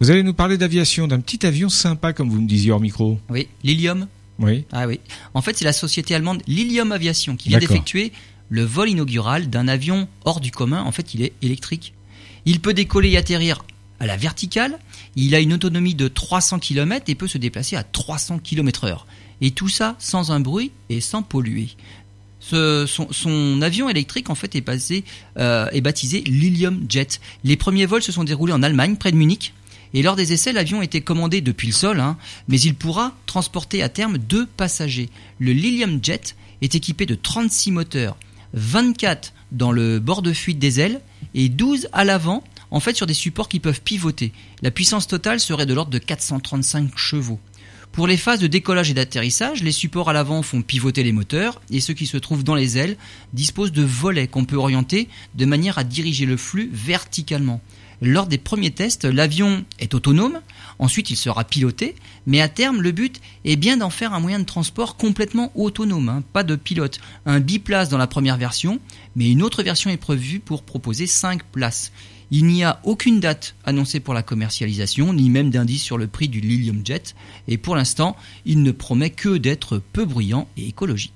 Vous allez nous parler d'aviation, d'un petit avion sympa comme vous me disiez hors micro. Oui, Lilium. Oui. Ah oui. En fait, c'est la société allemande Lilium Aviation qui vient d'effectuer le vol inaugural d'un avion hors du commun. En fait, il est électrique. Il peut décoller et atterrir à la verticale. Il a une autonomie de 300 km et peut se déplacer à 300 km heure. Et tout ça sans un bruit et sans polluer. Ce- son, son avion électrique en fait est, basé, euh, est baptisé Lilium Jet. Les premiers vols se sont déroulés en Allemagne, près de Munich. Et lors des essais, l'avion était commandé depuis le sol, hein, mais il pourra transporter à terme deux passagers. Le Lilium Jet est équipé de 36 moteurs, 24 dans le bord de fuite des ailes et 12 à l'avant, en fait sur des supports qui peuvent pivoter. La puissance totale serait de l'ordre de 435 chevaux. Pour les phases de décollage et d'atterrissage, les supports à l'avant font pivoter les moteurs et ceux qui se trouvent dans les ailes disposent de volets qu'on peut orienter de manière à diriger le flux verticalement. Lors des premiers tests, l'avion est autonome, ensuite il sera piloté, mais à terme le but est bien d'en faire un moyen de transport complètement autonome, hein, pas de pilote. Un biplace dans la première version, mais une autre version est prévue pour proposer 5 places. Il n'y a aucune date annoncée pour la commercialisation, ni même d'indice sur le prix du Lilium Jet, et pour l'instant, il ne promet que d'être peu bruyant et écologique.